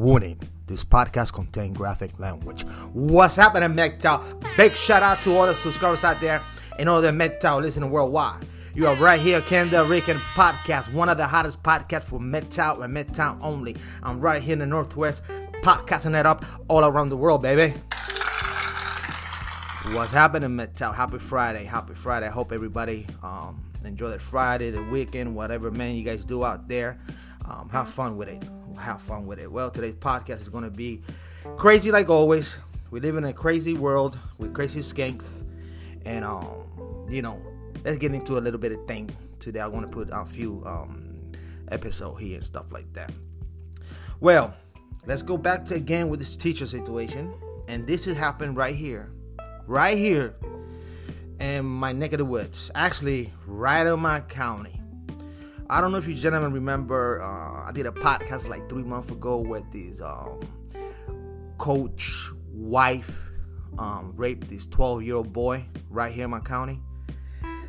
Warning. This podcast contains graphic language. What's happening, MGTOW? Big shout out to all the subscribers out there and all the MGTOW listening worldwide. You are right here, Ken Delrican Podcast, one of the hottest podcasts for MGTOW and MGTOW only. I'm right here in the Northwest, podcasting it up all around the world, baby. What's happening, MGTOW? Happy Friday, happy Friday. I hope everybody um, enjoy their Friday, the weekend, whatever, man, you guys do out there. Um, have fun with it. Have fun with it. Well, today's podcast is going to be crazy like always. We live in a crazy world with crazy skanks. And, um, you know, let's get into a little bit of thing today. I want to put a few um, episode here and stuff like that. Well, let's go back to again with this teacher situation. And this has happened right here. Right here in my neck of the woods. Actually, right in my county. I don't know if you gentlemen remember, uh, I did a podcast like three months ago with this um, coach wife um, raped this 12 year old boy right here in my county.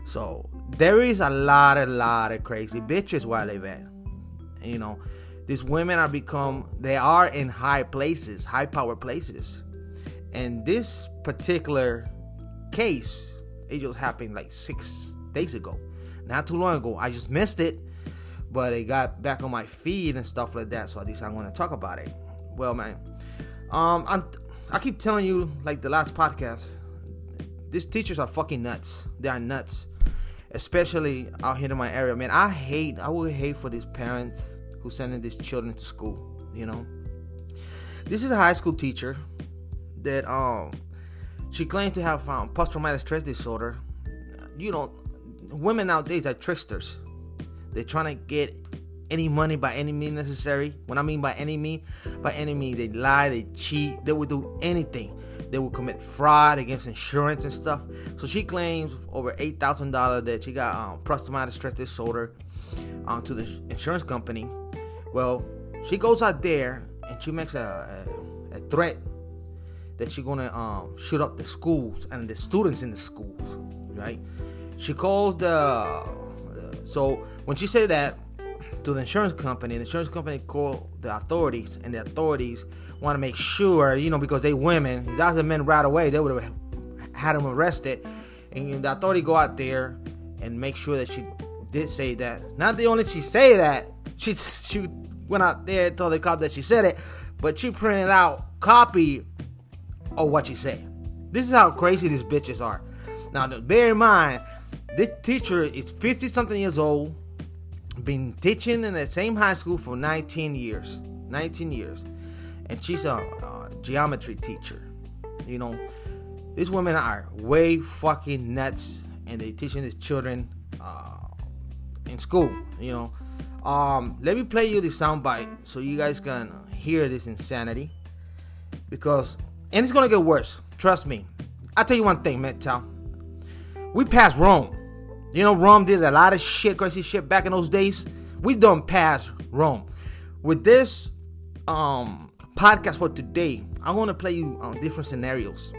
So there is a lot, a lot of crazy bitches where I live at. You know, these women are become, they are in high places, high power places. And this particular case, it just happened like six days ago. Not too long ago. I just missed it but it got back on my feed and stuff like that. So at least I'm going to talk about it. Well, man, um, I'm, I keep telling you like the last podcast, these teachers are fucking nuts. They are nuts, especially out here in my area. Man, I hate, I would hate for these parents who sending these children to school. You know, this is a high school teacher that um she claims to have um, post-traumatic stress disorder. You know, women nowadays are tricksters they're trying to get any money by any means necessary. When I mean by any mean, by any means, they lie, they cheat, they will do anything. They will commit fraud against insurance and stuff. So she claims over eight thousand dollars that she got um, post-traumatic stress disorder um, to the insurance company. Well, she goes out there and she makes a, a, a threat that she's gonna um, shoot up the schools and the students in the schools, right? She calls the so when she said that to the insurance company, the insurance company called the authorities, and the authorities want to make sure, you know, because they women, if that was men right away, they would have had them arrested. And the authority go out there and make sure that she did say that. Not the only she say that, she she went out there and told the cop that she said it, but she printed out copy of what she said. This is how crazy these bitches are. Now, bear in mind, this teacher is 50 something years old, been teaching in the same high school for 19 years. 19 years. And she's a, a geometry teacher. You know, these women are way fucking nuts and they teaching these children uh, in school, you know. Um, let me play you the soundbite so you guys can hear this insanity. Because, and it's gonna get worse. Trust me. I'll tell you one thing, man. We passed Rome. You know, Rome did a lot of shit, crazy shit back in those days. We done past Rome. With this um podcast for today, I'm gonna play you uh, different scenarios.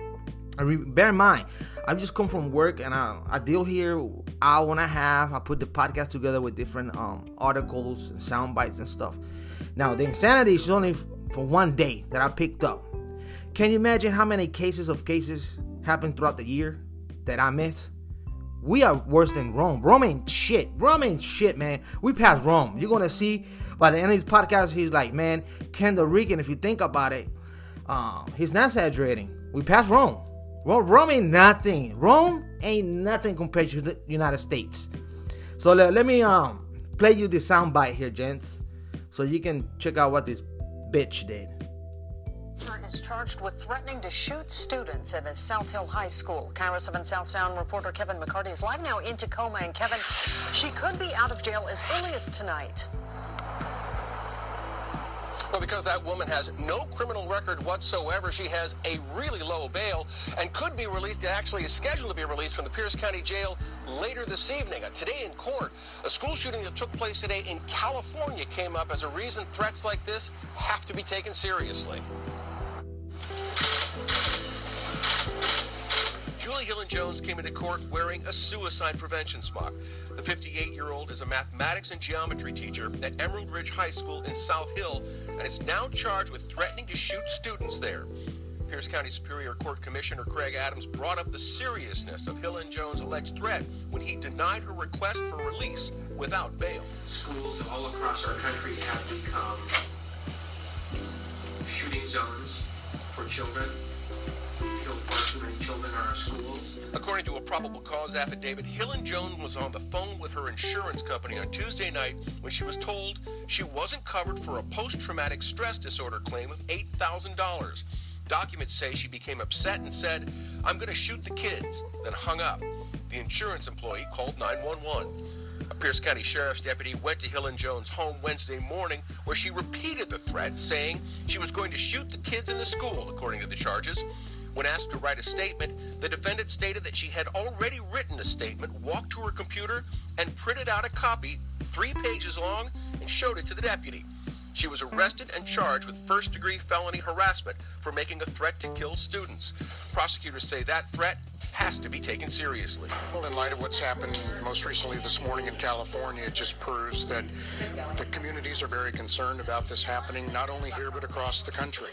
Re- bear in mind, I just come from work and I, I deal here hour and a half. I put the podcast together with different um, articles and sound bites and stuff. Now the insanity is only for one day that I picked up. Can you imagine how many cases of cases happen throughout the year that I miss? We are worse than Rome. Rome ain't shit. Rome ain't shit, man. We passed Rome. You're gonna see by the end of this podcast, he's like, man, Ken Delrican, if you think about it, um, he's not saturating. We passed Rome. Rome, Rome ain't nothing. Rome ain't nothing compared to the United States. So let, let me um play you the soundbite here, gents, so you can check out what this bitch did is charged with threatening to shoot students at a South Hill High School. KIRO 7 South Sound reporter Kevin McCarty is live now in Tacoma. And Kevin, she could be out of jail as early as tonight. Well, because that woman has no criminal record whatsoever, she has a really low bail and could be released, actually is scheduled to be released from the Pierce County Jail later this evening. Uh, today in court, a school shooting that took place today in California came up as a reason threats like this have to be taken seriously. Julie Hillen Jones came into court wearing a suicide prevention smock. The 58 year old is a mathematics and geometry teacher at Emerald Ridge High School in South Hill. and is now charged with threatening to shoot students there. Pierce County Superior Court Commissioner Craig Adams brought up the seriousness of Hillen Jones' alleged threat when he denied her request for release without bail. Schools all across our country have become shooting zones for children. Far too many children in our schools. According to a probable cause affidavit, and Jones was on the phone with her insurance company on Tuesday night when she was told she wasn't covered for a post-traumatic stress disorder claim of $8,000. Documents say she became upset and said, I'm going to shoot the kids, then hung up. The insurance employee called 911. A Pierce County Sheriff's deputy went to Hillen Jones' home Wednesday morning where she repeated the threat, saying she was going to shoot the kids in the school, according to the charges. When asked to write a statement, the defendant stated that she had already written a statement, walked to her computer, and printed out a copy, three pages long, and showed it to the deputy. She was arrested and charged with first degree felony harassment for making a threat to kill students. Prosecutors say that threat has to be taken seriously. Well, in light of what's happened most recently this morning in California, it just proves that the communities are very concerned about this happening, not only here but across the country.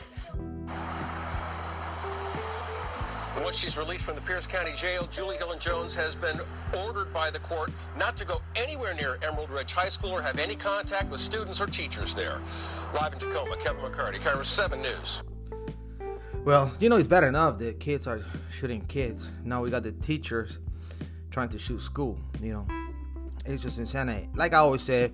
Once she's released from the Pierce County Jail, Julie Hillen Jones has been ordered by the court not to go anywhere near Emerald Ridge High School or have any contact with students or teachers there. Live in Tacoma, Kevin McCarty, KIRO 7 News. Well, you know, it's bad enough that kids are shooting kids. Now we got the teachers trying to shoot school. You know, it's just insanity. Like I always say,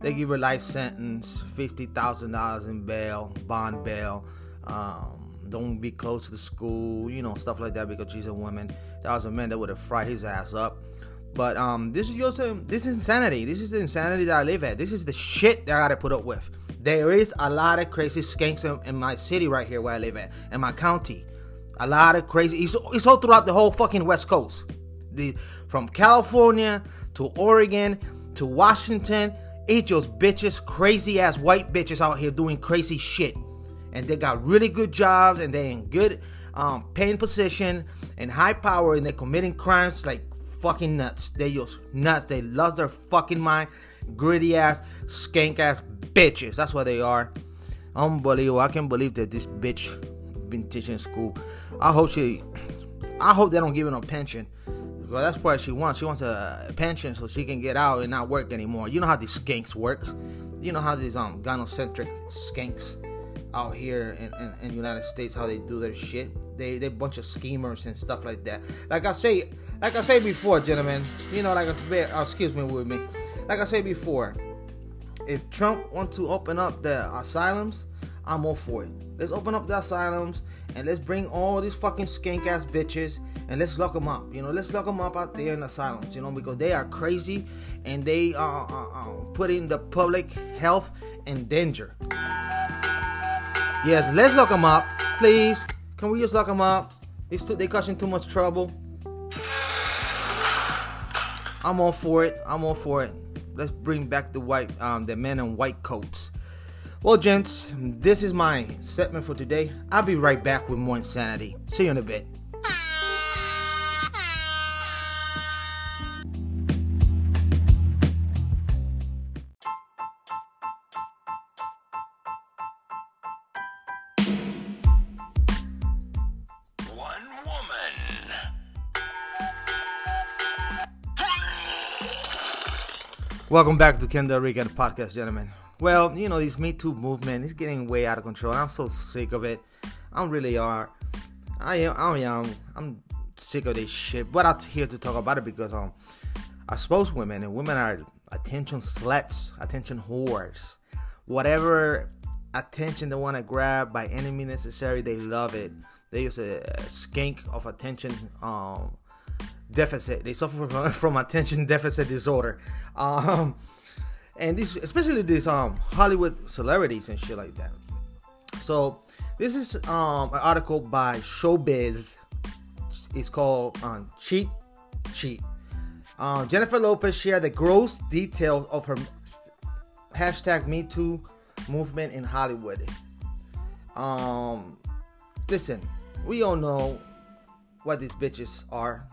they give her life sentence, fifty thousand dollars in bail, bond bail. Um, don't be close to the school, you know, stuff like that because she's a woman. That was a man that would have fried his ass up. But um, this is just um, this is insanity. This is the insanity that I live at. This is the shit that I gotta put up with. There is a lot of crazy skanks in, in my city right here where I live at, in my county. A lot of crazy. It's, it's all throughout the whole fucking West Coast. The from California to Oregon to Washington. It's just bitches, crazy ass white bitches out here doing crazy shit and they got really good jobs and they're in good um, paying position and high power and they're committing crimes like fucking nuts. They just nuts. They lost their fucking mind. Gritty ass, skank ass bitches. That's what they are. Unbelievable. I can't believe that this bitch been teaching school. I hope she I hope they don't give her no pension. Because that's what she wants. She wants a pension so she can get out and not work anymore. You know how these skanks work. You know how these um gynocentric skanks out here in, in, in, United States how they do their shit. They they bunch of schemers and stuff like that. Like I say, like I say before, gentlemen. You know, like I, uh, excuse me with me. Like I say before, if Trump wants to open up the asylums, I'm all for it. Let's open up the asylums and let's bring all these fucking skank ass bitches and let's lock them up. You know, let's lock them up out there in asylums. You know, because they are crazy and they are uh, uh, putting the public health in danger. Yes, let's lock them up, please. Can we just lock them up? It's too, they causing too much trouble. I'm all for it. I'm all for it. Let's bring back the white, um, the men in white coats. Well, gents, this is my segment for today. I'll be right back with more insanity. See you in a bit. Welcome back to Ken Delrican podcast, gentlemen. Well, you know, this Me Too movement is getting way out of control. I'm so sick of it. I really are. I am. I am. I'm sick of this shit. But I'm here to talk about it because um, I suppose women and women are attention sluts, attention whores. Whatever attention they want to grab by any means necessary, they love it. They use a, a skank of attention. Um, deficit. They suffer from, from attention deficit disorder. Um, and this, especially these um Hollywood celebrities and shit like that. So this is um an article by Showbiz. It's called um, "Cheat Cheat." Um, Jennifer Lopez shared the gross details of her hashtag Me Too movement in Hollywood. Um, listen, we all know what these bitches are.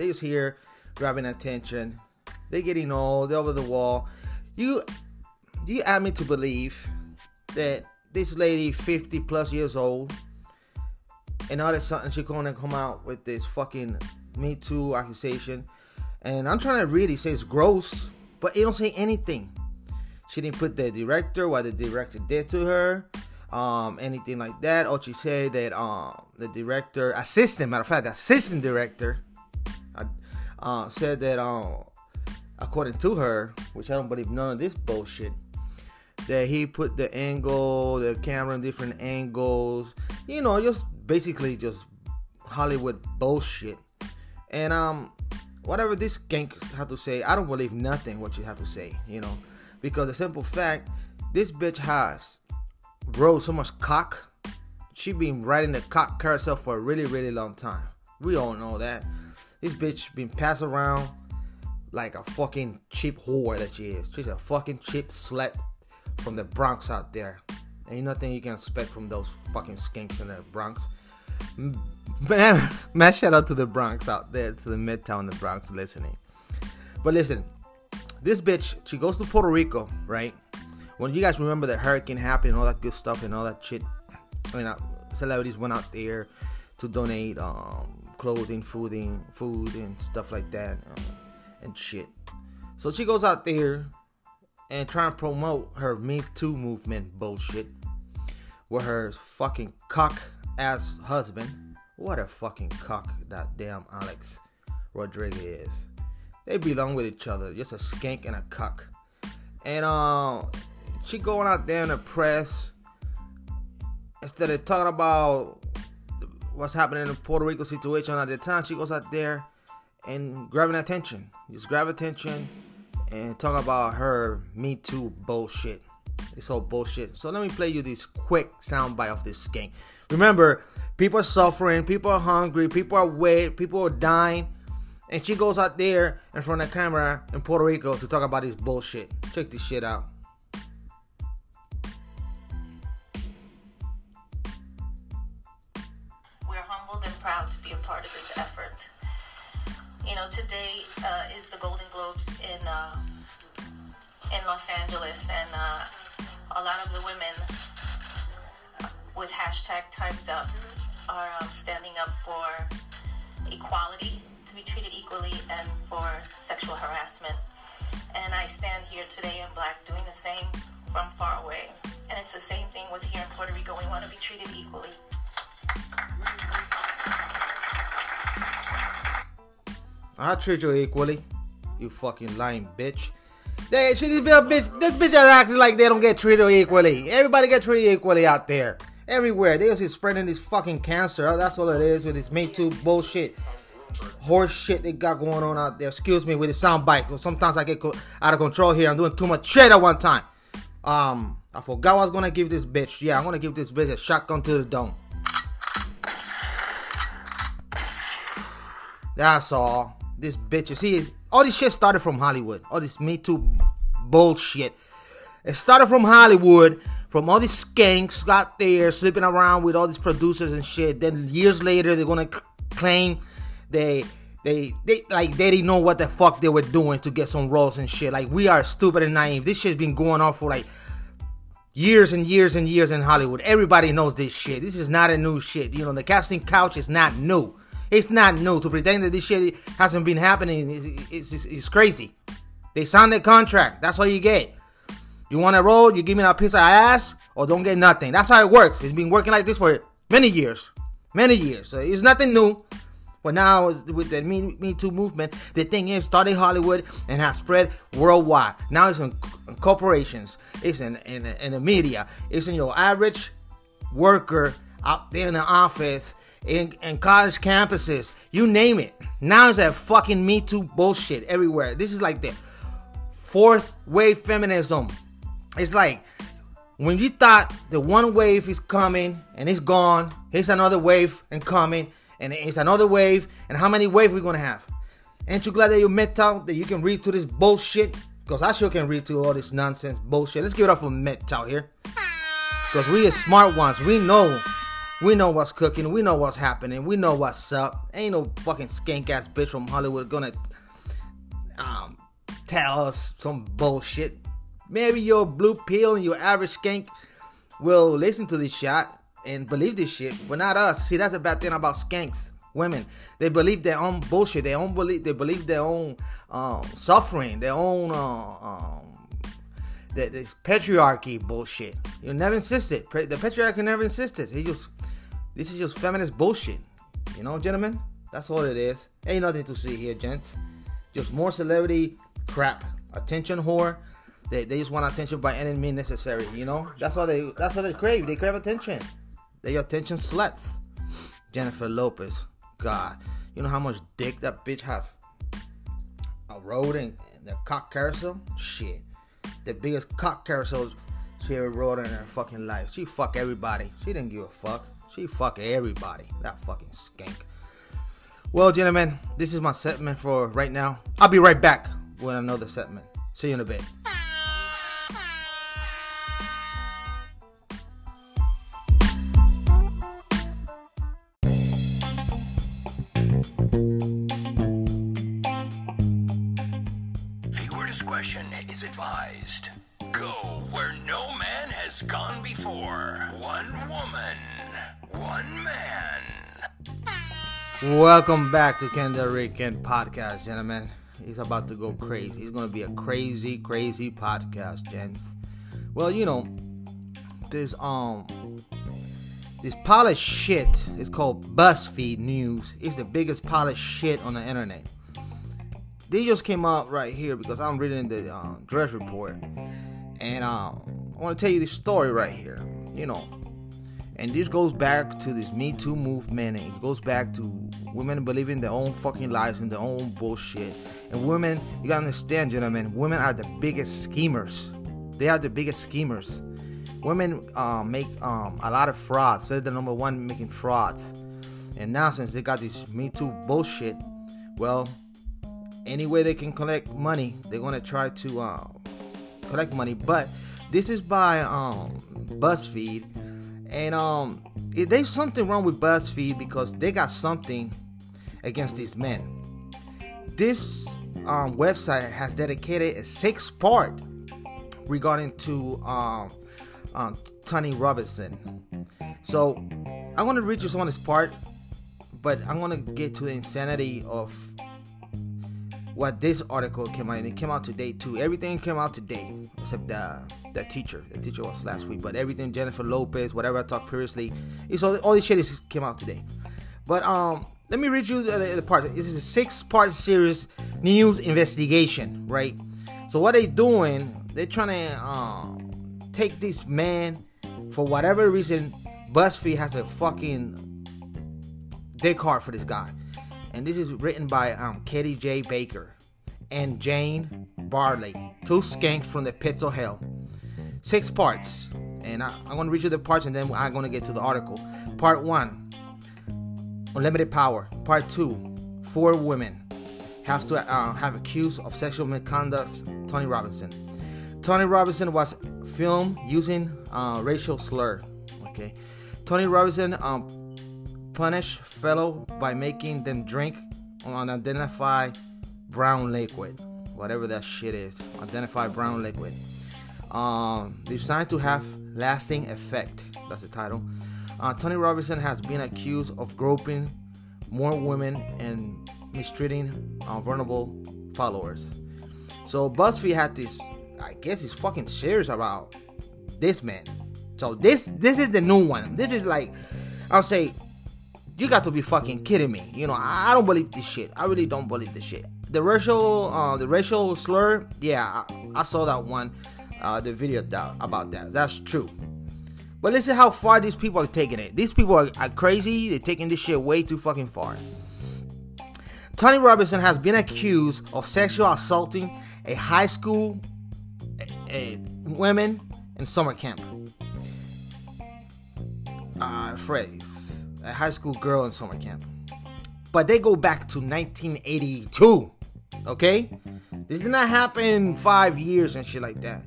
They just here grabbing attention. They're getting old. They're over the wall. You, do you add me to believe that this lady 50 plus years old and all of a sudden she's gonna come out with this fucking me too accusation and i'm trying to read it says gross but it don't say anything she didn't put the director what the director did to her um anything like that or she said that um the director assistant matter of fact the assistant director uh, said that um according to her which i don't believe none of this bullshit that he put the angle, the camera in different angles, you know, just basically just Hollywood bullshit. And um, whatever this gank had to say, I don't believe nothing what you have to say, you know, because the simple fact, this bitch has rode so much cock. She been riding the cock carousel for a really, really long time. We all know that. This bitch been passed around like a fucking cheap whore that she is. She's a fucking cheap slut from the Bronx out there. Ain't nothing you can expect from those fucking skinks in the Bronx. Man, man, shout out to the Bronx out there, to the Midtown, the Bronx listening. But listen, this bitch, she goes to Puerto Rico, right? When you guys remember the hurricane happened and all that good stuff and all that shit, I mean, uh, celebrities went out there to donate um, clothing, food, and food and stuff like that, uh, and shit. So she goes out there and trying to promote her Me Too movement bullshit with her fucking cock ass husband. What a fucking cock that damn Alex Rodriguez. They belong with each other, just a skank and a cock. And uh, she going out there in the press instead of talking about what's happening in the Puerto Rico situation at the time. She goes out there and grabbing attention, just grab attention and talk about her Me Too bullshit. This all bullshit. So let me play you this quick soundbite of this skank. Remember, people are suffering, people are hungry, people are wet, people are dying. And she goes out there in front of the camera in Puerto Rico to talk about this bullshit. Check this shit out. You know, today uh, is the Golden Globes in uh, in Los Angeles, and uh, a lot of the women with hashtag Times Up are um, standing up for equality, to be treated equally, and for sexual harassment. And I stand here today in black doing the same from far away. And it's the same thing with here in Puerto Rico. We want to be treated equally. I'll treat you equally. You fucking lying bitch. They, she, this bitch, this bitch is acting like they don't get treated equally. Everybody gets treated equally out there. Everywhere. They just spreading this fucking cancer. That's all it is with this Me Too bullshit. Horse shit they got going on out there. Excuse me with the sound bite. Cause sometimes I get co- out of control here. I'm doing too much shit at one time. Um, I forgot I was gonna give this bitch. Yeah, I'm gonna give this bitch a shotgun to the dome. That's all. This bitch, see, all this shit started from Hollywood. All this Me Too bullshit. It started from Hollywood, from all these skanks got there sleeping around with all these producers and shit. Then years later, they're gonna c- claim they they they like they didn't know what the fuck they were doing to get some roles and shit. Like we are stupid and naive. This shit's been going on for like years and years and years in Hollywood. Everybody knows this shit. This is not a new shit. You know, the casting couch is not new. It's not new. To pretend that this shit hasn't been happening is crazy. They signed a contract. That's all you get. You want a role, you give me a piece of ass, or don't get nothing. That's how it works. It's been working like this for many years. Many years. So it's nothing new. But now with the Me, Me Too movement, the thing is started Hollywood and has spread worldwide. Now it's in, in corporations, it's in, in, in the media, it's in your average worker out there in the office, in, in college campuses, you name it. Now it's that fucking Me Too bullshit everywhere. This is like the fourth wave feminism. It's like when you thought the one wave is coming and it's gone, here's another wave and coming, and it's another wave, and how many waves we gonna have? Ain't you glad that you met out that you can read through this bullshit? Because I sure can read through all this nonsense bullshit. Let's give it up for Met out here. Because we are smart ones. We know. We know what's cooking. We know what's happening. We know what's up. Ain't no fucking skank ass bitch from Hollywood gonna um, tell us some bullshit. Maybe your blue pill and your average skank will listen to this shit and believe this shit, but not us. See, that's a bad thing about skanks. Women, they believe their own bullshit. They own believe. They believe their own um, suffering. Their own uh, um, the, this patriarchy bullshit. You never insisted. The patriarchy never insisted. He just this is just feminist bullshit. You know, gentlemen. That's all it is. Ain't nothing to see here, gents. Just more celebrity crap. Attention whore. They, they just want attention by any means necessary. You know. That's all they. That's all they crave. They crave attention. They attention sluts. Jennifer Lopez. God, you know how much dick that bitch have. A road in the cock carousel. Shit, the biggest cock carousel she ever rode in her fucking life. She fuck everybody. She didn't give a fuck. She fuck everybody. That fucking skank. Well, gentlemen, this is my segment for right now. I'll be right back with another segment. See you in a bit. Welcome back to Ken Delrican Podcast, gentlemen. He's about to go crazy. He's gonna be a crazy, crazy podcast, gents. Well, you know, there's um this pile of shit is called BuzzFeed News. It's the biggest pile of shit on the internet. They just came out right here because I'm reading the uh, Drudge Report, and uh, I want to tell you this story right here. You know, and this goes back to this Me Too movement, and it goes back to women believing their own fucking lies and their own bullshit. And women, you gotta understand, gentlemen, women are the biggest schemers. They are the biggest schemers. Women uh, make um, a lot of frauds. They're the number one making frauds. And now, since they got this Me Too bullshit, well, any way they can collect money, they're gonna try to uh, collect money. But this is by um, BuzzFeed and um, there's something wrong with BuzzFeed because they got something against these men. This um, website has dedicated a six part regarding to um, um, Tony Robinson. So I'm gonna read you some of this part, but I'm gonna get to the insanity of what this article came out. And it came out today too. Everything came out today except the the teacher. That teacher was last week, but everything Jennifer Lopez, whatever I talked previously, it's all all this shit is came out today. But um, let me read you the, the part. This is a six-part series news investigation, right? So what they doing? They're trying to um, take this man for whatever reason. BuzzFeed has a fucking dick for this guy, and this is written by um, Katie J. Baker and Jane Bradley, two skanks from the pits of hell six parts. And I, am going to read you the parts and then I'm going to get to the article. Part one Unlimited Power. Part two Four women have to uh, have accused of sexual misconduct Tony Robinson. Tony Robinson was filmed using uh, racial slur. Okay. Tony Robinson um, punished fellow by making them drink unidentified brown liquid. Whatever that shit is. Identified brown liquid um, designed to have lasting effect. That's the title. Uh, Tony Robinson has been accused of groping more women and mistreating uh, vulnerable followers. So BuzzFeed had this, I guess, it's fucking serious about this man. So this this is the new one. This is like, I'll say, you got to be fucking kidding me. You know, I, I don't believe this shit. I really don't believe this shit. The racial, uh, the racial slur, yeah, I, I saw that one uh, the video that, about that. That's true. But listen how far these people are taking it. These people are, are crazy. They're taking this shit way too fucking far. Tony Robinson has been accused of sexual assaulting a high school a, a women in summer camp. Uh, phrase a high school girl in summer camp. But they go back to 1982. Okay, this did not happen five years and shit like that.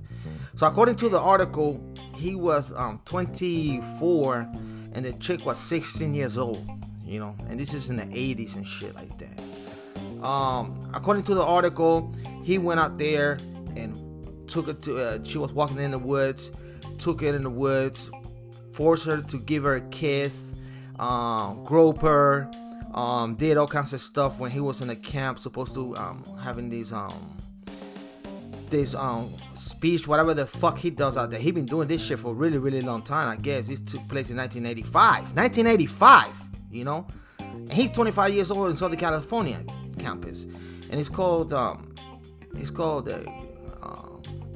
So according to the article, he was um, 24 and the chick was 16 years old. You know, and this is in the 80s and shit like that. Um, according to the article, he went out there and took it to. Uh, she was walking in the woods, took it in the woods, forced her to give her a kiss, um, grope her, um, did all kinds of stuff when he was in a camp, supposed to um, having these um, this um speech, whatever the fuck he does out there. He been doing this shit for a really, really long time. I guess this took place in 1985. 1985, you know, and he's 25 years old in Southern California campus, and it's called um, it's called uh, uh,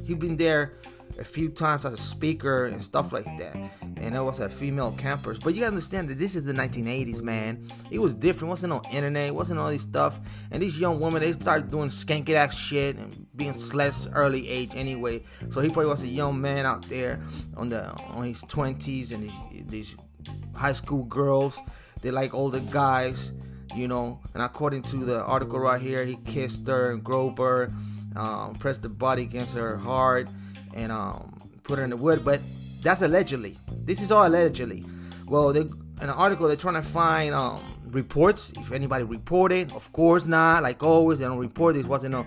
he been there a few times as a speaker and stuff like that. And it was a female campers. But you gotta understand that this is the 1980s, man. It was different. wasn't no internet. wasn't all this stuff. And these young women, they started doing skanky ass shit and being sluts early age anyway. So he probably was a young man out there on the on his 20s and these, these high school girls. They like older guys, you know. And according to the article right here, he kissed her and groped her, um, pressed the body against her heart and um, put it in the wood. But that's allegedly. This is all allegedly. Well, they, in an article, they're trying to find um, reports. If anybody reported, of course not. Like always, they don't report. This wasn't a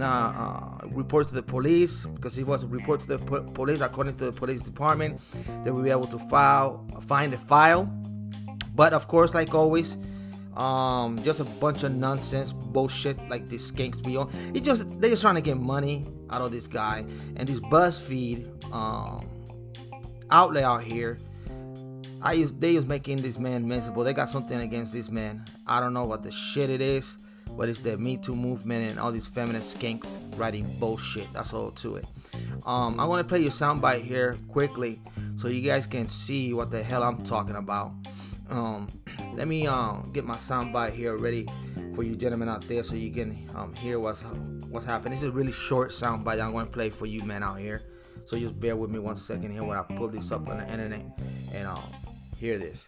uh, report to the police because if it was a report to the po- police, according to the police department, they will be able to file, find the file. But of course, like always, um, just a bunch of nonsense bullshit like this skanks be on. It just they're just trying to get money out of this guy and this BuzzFeed um, outlet out here. I use they is making this man miserable. They got something against this man. I don't know what the shit it is, but it's the Me Too movement and all these feminist skanks writing bullshit. That's all to it. Um, I want to play you soundbite here quickly so you guys can see what the hell I'm talking about. Um, let me um, get my soundbite here ready for you gentlemen out there so you can um, hear what's what's happening. This is a really short soundbite I'm going to play for you men out here. So just bear with me one second here when I pull this up on the internet and um, hear this.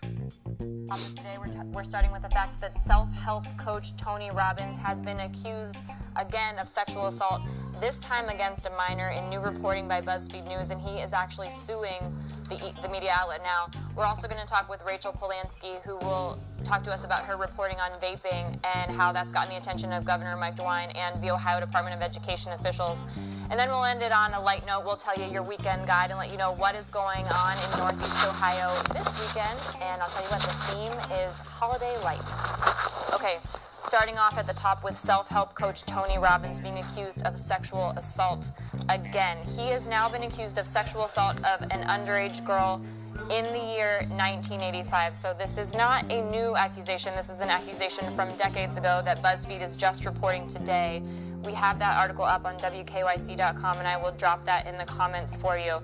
Today we're, t- we're starting with the fact that self-help coach Tony Robbins has been accused again of sexual assault, this time against a minor in new reporting by BuzzFeed News, and he is actually suing the, the media outlet now. We're also going to talk with Rachel Polanski, who will talk to us about her reporting on vaping and how that's gotten the attention of Governor Mike DeWine and the Ohio Department of Education officials. And then we'll end it on a light note. We'll tell you your weekend guide and let you know what is going on in Northeast Ohio this weekend. And I'll tell you what, the theme is holiday lights. Okay, starting off at the top with self help coach Tony Robbins being accused of sexual assault again. He has now been accused of sexual assault of an underage girl in the year 1985. So this is not a new accusation. This is an accusation from decades ago that BuzzFeed is just reporting today. We have that article up on WKYC.com, and I will drop that in the comments for you.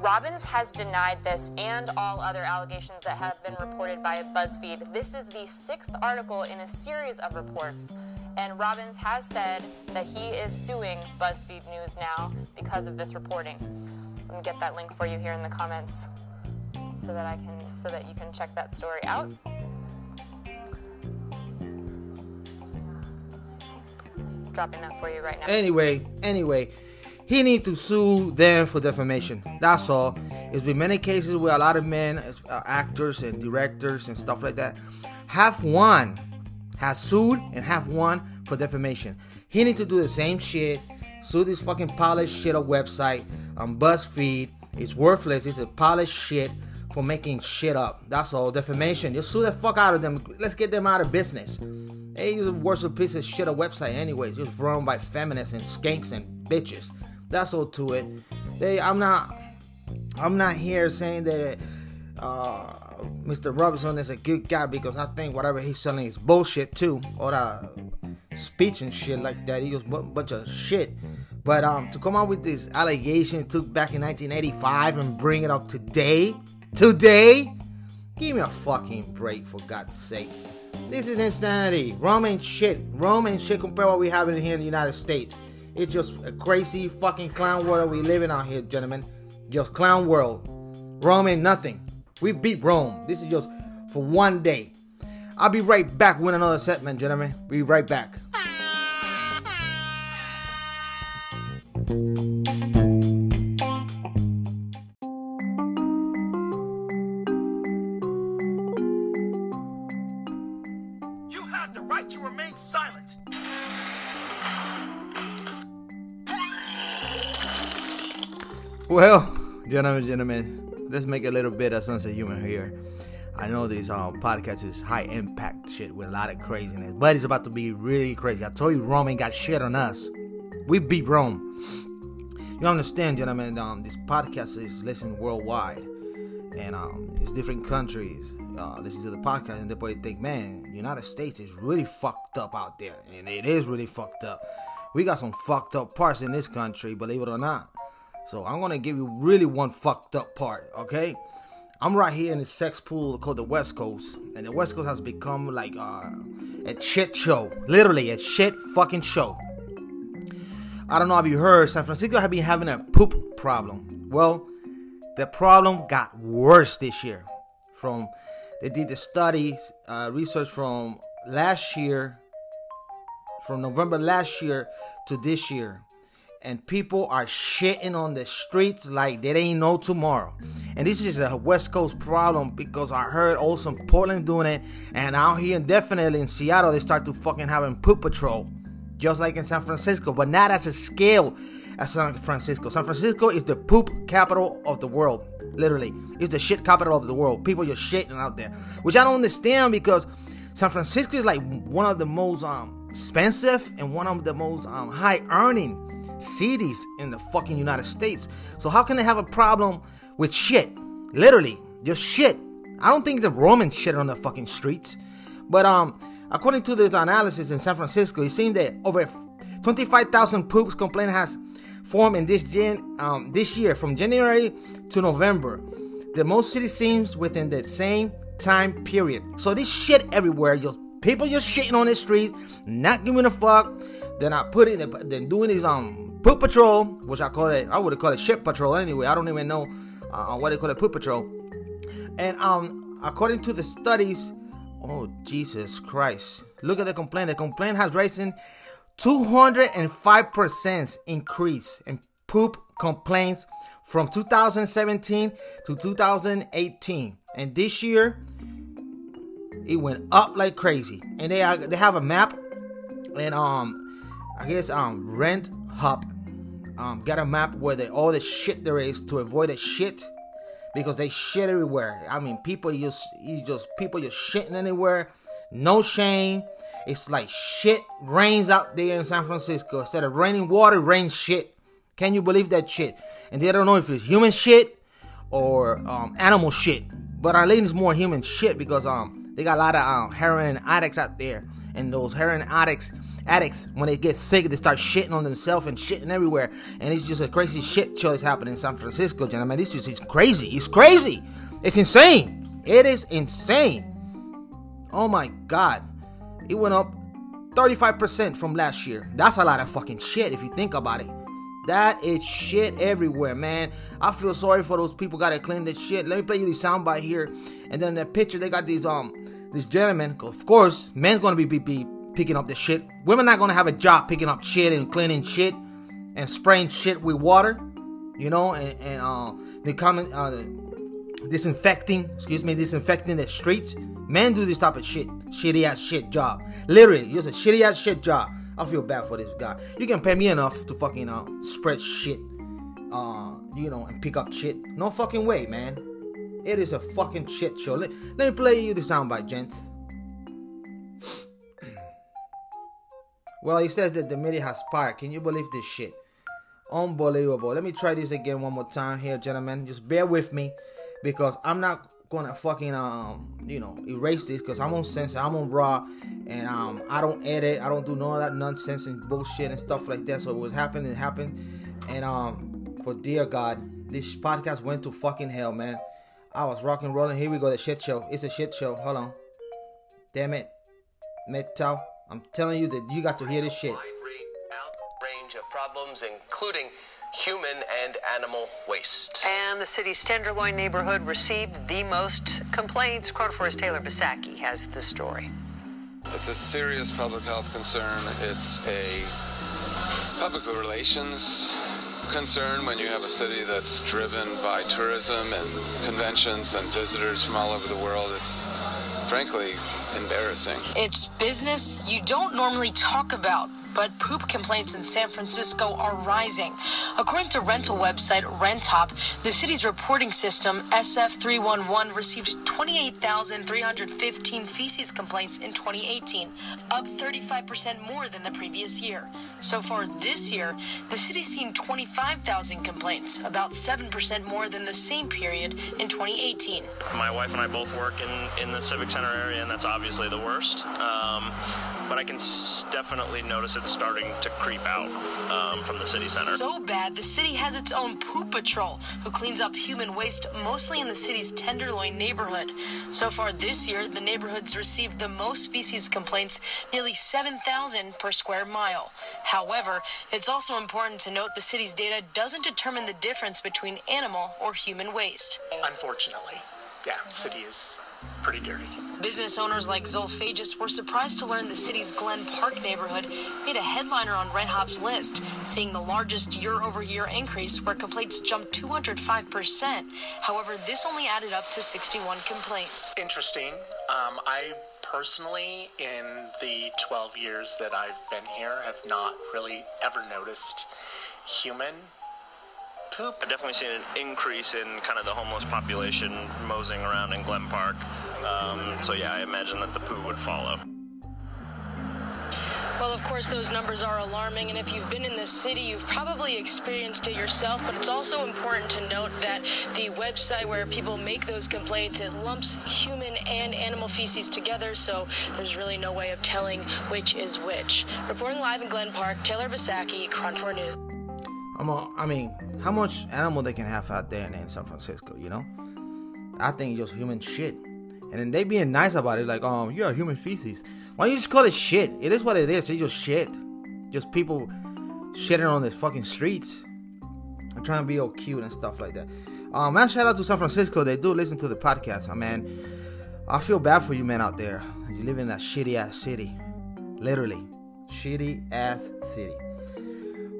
Robbins has denied this and all other allegations that have been reported by BuzzFeed. This is the sixth article in a series of reports, and Robbins has said that he is suing BuzzFeed News now because of this reporting. Let me get that link for you here in the comments so that I can so that you can check that story out. Dropping that for you right now. Anyway, anyway, he need to sue them for defamation. That's all. It's been many cases where a lot of men, uh, actors and directors and stuff like that, have won, has sued and have won for defamation. He need to do the same shit. Sue this fucking polished shit of website on BuzzFeed. It's worthless. It's a polished shit for making shit up. That's all. Defamation. Just sue the fuck out of them. Let's get them out of business. They use a worthless piece of shit of website anyways. Just run by feminists and skanks and bitches. That's all to it. They I'm not I'm not here saying that uh, Mr. Robinson is a good guy because I think whatever he's selling is bullshit too. Or the speech and shit like that. He was a bunch of shit. But um, to come out with this allegation took back in 1985 and bring it up today, today, give me a fucking break for God's sake. This is insanity. Rome ain't shit. Rome ain't shit compared to what we have in here in the United States. It's just a crazy fucking clown world we living out here, gentlemen. Just clown world. Rome ain't nothing. We beat Rome. This is just for one day. I'll be right back with another segment, gentlemen. Be right back. Well, gentlemen, gentlemen, let's make a little bit of sense of humor here. I know this um, podcast is high impact shit with a lot of craziness, but it's about to be really crazy. I told you Rome ain't got shit on us. We beat Rome. You understand, gentlemen? Um, this podcast is listened worldwide, and um, it's different countries uh, listen to the podcast, and they probably think, man, United States is really fucked up out there, and it is really fucked up. We got some fucked up parts in this country, believe it or not. So I'm gonna give you really one fucked up part, okay? I'm right here in the sex pool called the West Coast, and the West Coast has become like uh, a shit show, literally a shit fucking show. I don't know if you heard, San Francisco have been having a poop problem. Well, the problem got worse this year. From they did the study uh, research from last year, from November last year to this year and people are shitting on the streets like there ain't no tomorrow. And this is a West Coast problem because I heard also Portland doing it, and out here definitely in Seattle they start to fucking having poop patrol, just like in San Francisco, but not as a scale as San Francisco. San Francisco is the poop capital of the world. Literally, it's the shit capital of the world. People just shitting out there, which I don't understand because San Francisco is like one of the most um, expensive and one of the most um, high earning cities in the fucking United States. So how can they have a problem with shit? Literally, just shit. I don't think the Romans shit on the fucking streets. But um, according to this analysis in San Francisco, it seems that over 25,000 poops complaint has formed in this gen um, this year from January to November. The most city seems within the same time period. So this shit everywhere. Just people just shitting on the streets, not giving a fuck. They're put putting. They're doing these um Poop Patrol, which I call it, I would have called it Ship Patrol anyway. I don't even know uh, what they call it, Poop Patrol. And um, according to the studies, oh Jesus Christ, look at the complaint. The complaint has risen 205% increase in poop complaints from 2017 to 2018, and this year it went up like crazy. And they are, they have a map, and um, I guess um, rent hub um, get a map where they, all the shit there is to avoid the shit because they shit everywhere. I mean, people just you just people just shitting anywhere, no shame. It's like shit rains out there in San Francisco. Instead of raining water, rains shit. Can you believe that shit? And they don't know if it's human shit or um, animal shit. But think it's more human shit because um they got a lot of um, heroin addicts out there, and those heroin addicts addicts, when they get sick, they start shitting on themselves and shitting everywhere. And it's just a crazy shit show that's happening in San Francisco, gentlemen. It's just it's crazy. It's crazy. It's insane. It is insane. Oh my god. It went up 35% from last year. That's a lot of fucking shit if you think about it. That is shit everywhere, man. I feel sorry for those people gotta clean this shit. Let me play you the soundbite here. And then the picture, they got these um this gentleman. Of course, man's gonna be, be, be picking up the shit. Women not gonna have a job picking up shit and cleaning shit and spraying shit with water, you know, and, and uh, they coming uh, disinfecting, excuse me, disinfecting the streets. Men do this type of shit, shitty ass shit job. Literally, just a shitty ass shit job. I feel bad for this guy. You can pay me enough to fucking uh, spread shit, uh, you know, and pick up shit. No fucking way, man. It is a fucking shit show. Let, let me play you the soundbite, gents. Well, he says that the media has sparked. Can you believe this shit? Unbelievable. Let me try this again one more time here, gentlemen. Just bear with me because I'm not gonna fucking um you know erase this because I'm on censor, I'm on raw, and um I don't edit, I don't do none of that nonsense and bullshit and stuff like that. So it was happening, it happened, and um for dear God, this podcast went to fucking hell, man. I was rocking rolling. Here we go, the shit show. It's a shit show. Hold on. Damn it. Metal. I'm telling you that you got to hear this shit. Range of problems, including human and animal waste. And the city's Tenderloin neighborhood received the most complaints. KRON4's Taylor Bisacky has the story. It's a serious public health concern. It's a public relations concern when you have a city that's driven by tourism and conventions and visitors from all over the world. It's frankly embarrassing. It's business. You don't normally talk about but poop complaints in San Francisco are rising. According to rental website RentHop, the city's reporting system SF311 received 28,315 feces complaints in 2018, up 35% more than the previous year. So far this year, the city's seen 25,000 complaints, about 7% more than the same period in 2018. My wife and I both work in, in the Civic Center area, and that's obviously the worst. Um, but I can s- definitely notice it starting to creep out um, from the city center. So bad, the city has its own poop patrol who cleans up human waste mostly in the city's Tenderloin neighborhood. So far this year, the neighborhood's received the most feces complaints, nearly 7,000 per square mile. However, it's also important to note the city's data doesn't determine the difference between animal or human waste. Unfortunately, yeah, the city is pretty dirty. Business owners like Zolphagus were surprised to learn the city's Glen Park neighborhood made a headliner on RentHop's list, seeing the largest year over year increase where complaints jumped 205%. However, this only added up to 61 complaints. Interesting. Um, I personally, in the 12 years that I've been here, have not really ever noticed human. I've definitely seen an increase in kind of the homeless population moseying around in Glen Park. Um, so yeah, I imagine that the poo would follow. Well, of course, those numbers are alarming, and if you've been in this city, you've probably experienced it yourself. But it's also important to note that the website where people make those complaints it lumps human and animal feces together, so there's really no way of telling which is which. Reporting live in Glen Park, Taylor Bisacky, KRON 4 News. I'm a, I mean, how much animal they can have out there in San Francisco, you know? I think it's just human shit. And then they being nice about it, like, um, yeah, human feces. Why don't you just call it shit? It is what it is. It's just shit. Just people shitting on the fucking streets. trying to be all cute and stuff like that. Um, man, shout out to San Francisco. They do listen to the podcast, man. I feel bad for you, man, out there. You live in that shitty ass city. Literally. Shitty ass city.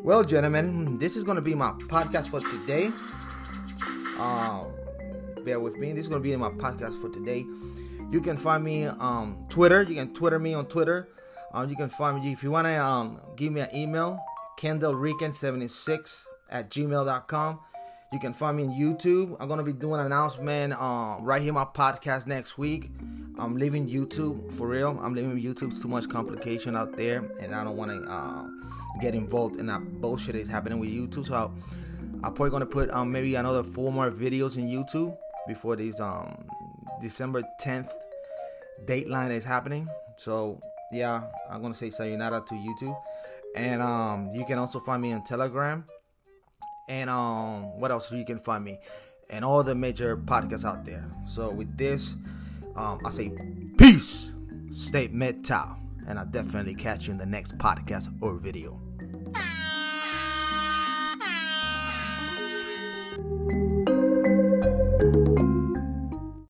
Well, gentlemen, this is gonna be my podcast for today. Um, bear with me. This is gonna be in my podcast for today. You can find me um Twitter. You can Twitter me on Twitter. Um, you can find me if you wanna um give me an email, KenDelrican76 at gmail.com. You can find me on YouTube. I'm gonna be doing an announcement um right here my podcast next week. I'm leaving YouTube for real. I'm leaving YouTube. It's too much complication out there, and I don't want to uh, get involved in that bullshit that's happening with YouTube. So I'll, I'm probably gonna put um maybe another four more videos in YouTube before these um December 10th dateline is happening. So yeah, I'm gonna say sayonara to YouTube, and um you can also find me on Telegram, and um what else you can find me, and all the major podcasts out there. So with this, um I say peace, stay metal, and I'll definitely catch you in the next podcast or video.